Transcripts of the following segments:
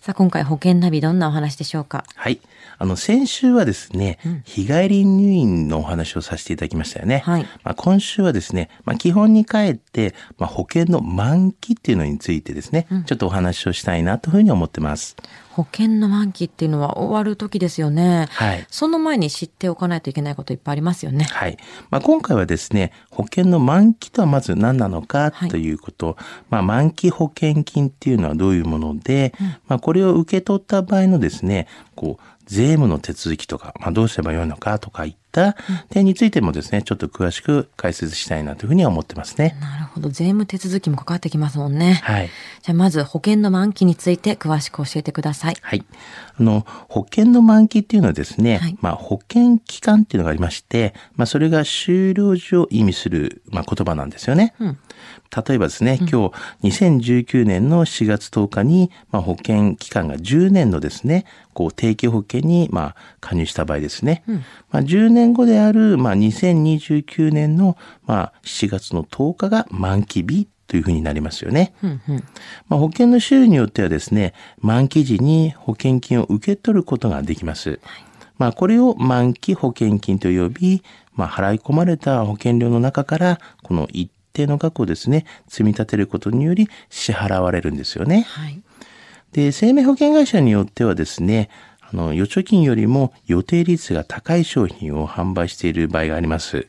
さあ、今回保険ナビどんなお話でしょうか？はい。あの、先週はですね、日帰り入院のお話をさせていただきましたよね。はいまあ、今週はですね、まあ、基本に帰って、まあ、保険の満期っていうのについてですね、ちょっとお話をしたいなというふうに思ってます。保険の満期っていうのは終わる時ですよね。はいその前に知っておかないといけないこといっぱいありますよね。はい。まあ、今回はですね、保険の満期とはまず何なのかはいということ、まあ、満期保険金っていうのはどういうもので、まあ、これを受け取った場合のですね、こう、税務の手続きとか、まあ、どうすればよいのかとかいった点についてもですね、ちょっと詳しく解説したいなというふうには思ってますね。なるほど。税務手続きもかかってきますもんね。はい。じゃあまず保険の満期について詳しく教えてください。はい。あの、保険の満期っていうのはですね、はいまあ、保険期間っていうのがありまして、まあ、それが終了時を意味する、まあ、言葉なんですよね。うん例えばですね、今日、2019年の4月10日に、まあ、保険期間が10年のですね、こう、定期保険に、まあ、加入した場合ですね、まあ、10年後である、まあ、2029年の、まあ、7月の10日が満期日というふうになりますよね。うんうん。まあ、保険の種類によってはですね、満期時に保険金を受け取ることができます。まあ、これを満期保険金と呼び、まあ、払い込まれた保険料の中から、この一定の額をですね、積み立てることにより支払われるんですよね。はい。で、生命保険会社によってはですね、あの、預貯金よりも予定率が高い商品を販売している場合があります。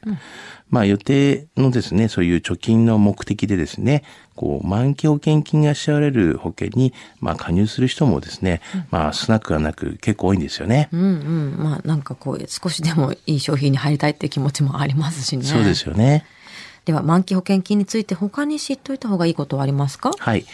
まあ予定のですね、そういう貯金の目的でですね、こう、満期保険金が支払われる保険に、まあ加入する人もですね、まあ少なくはなく結構多いんですよね。うんうん。まあなんかこう少しでもいい商品に入りたいっていう気持ちもありますしね。そうですよね。では満期保険金について他に知っといた方がいいことはありますか？はい。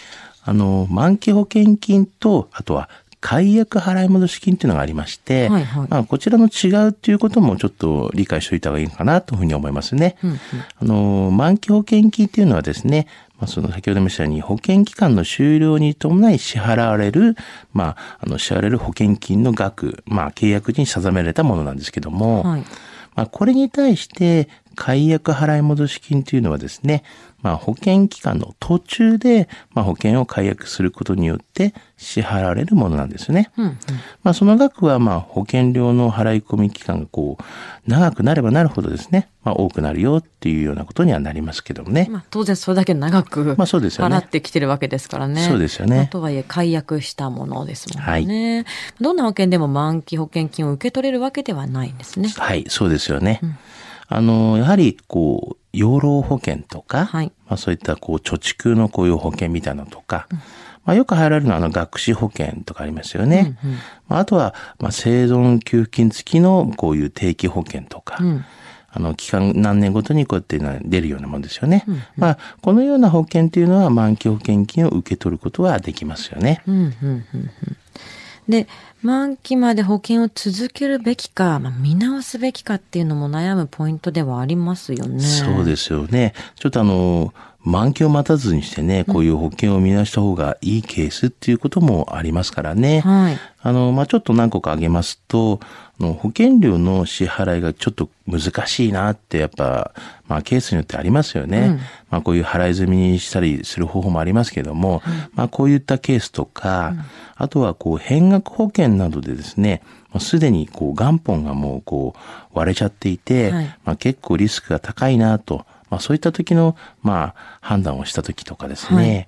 あの、満期保険金と、あとは、解約払い戻し金っていうのがありまして、はいはいまあ、こちらの違うっていうこともちょっと理解しておいた方がいいのかなというふうに思いますね。うんうんあの、満期保険金っていうのはですね、まあ、その先ほども言ったように保険期間の終了に伴い支払われる、まあ、あの、支払われる保険金の額、まあ、契約時に定められたものなんですけども、はい。まあ、これに対して、解約払い戻し金というのはですね、まあ、保険期間の途中で、まあ、保険を解約することによって支払われるものなんですね。うんうん。まあ、その額は、まあ、保険料の払い込み期間がこう、長くなればなるほどですね、まあ、多くなるよっていうようなことにはなりますけどもね。まあ当然それだけ長くまあそうですよね払ってきてるわけですからね。そうですよねまあとはいえ解約したものですもんね。どんな保険でも満期保険金を受け取れるわけではないんですね。はい、そうですよね。あの、やはり、こう、養老保険とか、はいまあそういった、こう、貯蓄のこういう保険みたいなのとか、まあよく入られるのは、あの、学資保険とかありますよね。まああとは、まあ生存給付金付きのこういう定期保険とか、んあの、期間何年ごとにこうやってな出るようなもんですよね。まあ、このような保険っていうのは満期保険金を受け取ることはできますよね。うんうんうんうんで、満期まで保険を続けるべきか、まあ、見直すべきかっていうのも悩むポイントではありますよね。そうですよね。ちょっとあの、満期を待たずにしてね、こういう保険を見直した方がいいケースっていうこともありますからね。はい。あの、まあ、ちょっと何個か挙げますと、あの保険料の支払いがちょっと難しいなって、やっぱ、まあ、ケースによってありますよね。まあ、こういう払い済みにしたりする方法もありますけども、まあ、こういったケースとか、あとは、こう、変額保険などでですね、すでに、こう、元本がもう、こう、割れちゃっていて、はいまあ、結構リスクが高いなと、まあ、そういった時の、まあ、判断をした時とかですね、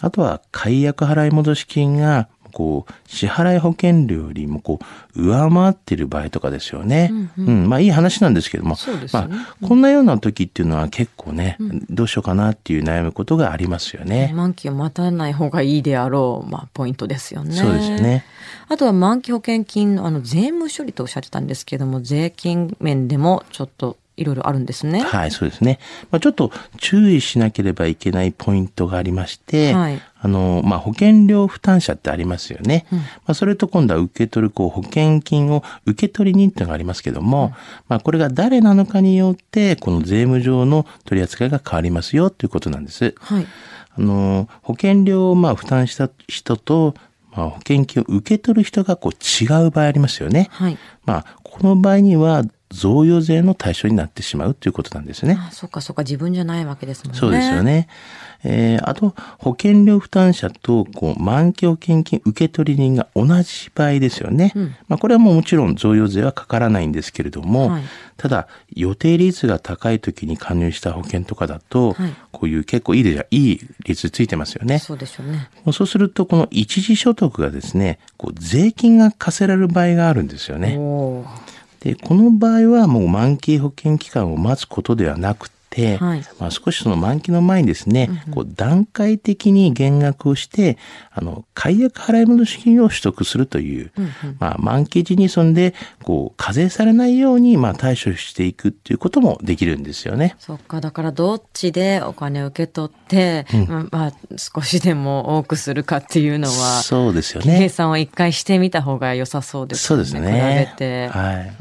あとは、解約払い戻し金が、こう、支払い保険料よりも、こう、上回っている場合とかですよね。うん、まあ、いい話なんですけども、ねまあ、こんなような時っていうのは結構ね、どうしようかなっていう悩むことがありますよね。満期を待たない方がいいであろう、まあ、ポイントですよね。そうですよね。あとは満期保険金のあの税務処理とおっしゃってたんですけども、税金面でもちょっといろいろあるんですね。はい、そうですね。まあ、ちょっと注意しなければいけないポイントがありまして、はいあの、まあ、保険料負担者ってありますよね。まあ、それと今度は受け取る、こう、保険金を受け取り人っていうのがありますけども、まあ、これが誰なのかによって、この税務上の取り扱いが変わりますよということなんです。はい。あの、保険料をまあ負担した人と、まあ、保険金を受け取る人がこう違う場合ありますよね。はい。まあ、この場合には贈与税の対象になってしまうということなんですね。あそっかそっか、自分じゃないわけですもんね。そうですよ。ね。えーあと、保険料負担者と、こう、満期保険金受取人が同じ場合ですよね。まあ、これはもうもちろん贈与税はかからないんですけれども、はいただ、予定率が高い時に加入した保険とかだと、はいこういう結構いいでいい率ついてますよね。そうでしょうね。そうすると、この一時所得がですね、こう税金が課せられる場合があるんですよね。おーで、この場合はもう満期保険期間を待つことではなくて、はいまあ、少しその満期の前にですね、こう段階的に減額をして、あの、解約払い戻し金を取得するという、まあ、満期時にそんで、こう、課税されないように、まあ、対処していくっていうこともできるんですよね。そっか、だからどっちでお金を受け取って、ままあ、少しでも多くするかっていうのは、そうですよ計ね。算を一回してみた方が良さそうですよね。そうですね。比べて。はい。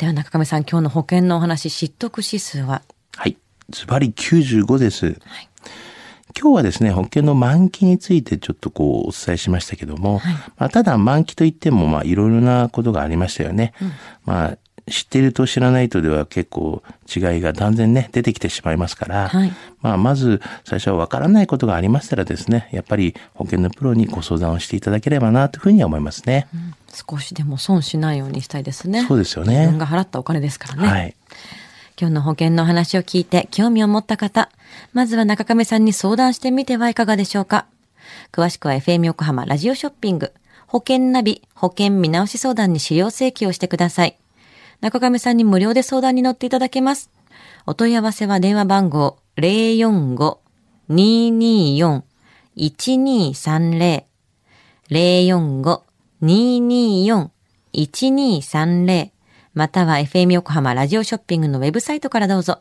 では中上さん、今日の保険のお話、知得指数は？はい。ズバリ95です。今日はですね、保険の満期についてちょっとこうお伝えしましたけども、まあ、ただ満期といってもまあいろいろなことがありましたよね。まあ知っていると知らないとでは結構違いが断然ね、出てきてしまいますから、はいまあまず最初はわからないことがありましたらですね、やっぱり保険のプロにご相談をしていただければなというふうには思いますね。少しでも損しないようにしたいですね。そうですよね自分が払ったお金ですからね。はい。今日の保険の話を聞いて興味を持った方、まずは中亀さんに相談してみてはいかがでしょうか。詳しくは FM 横浜ラジオショッピング、保険ナビ、保険見直し相談に資料請求をしてください。中亀さんに無料で相談に乗っていただけます。お問い合わせは電話番号045-224-1230 224-1230または FM 横浜ラジオショッピングのウェブサイトからどうぞ。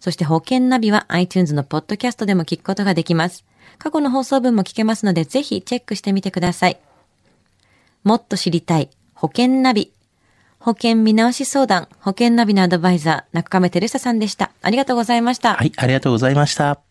そして保険ナビは iTunes のポッドキャストでも聞くことができます。過去の放送分も聞けますのでぜひチェックしてみてください。もっと知りたい保険ナビ。保険見直し相談、保険ナビのアドバイザー、中亀照久さんでした。ありがとうございました。はい、ありがとうございました。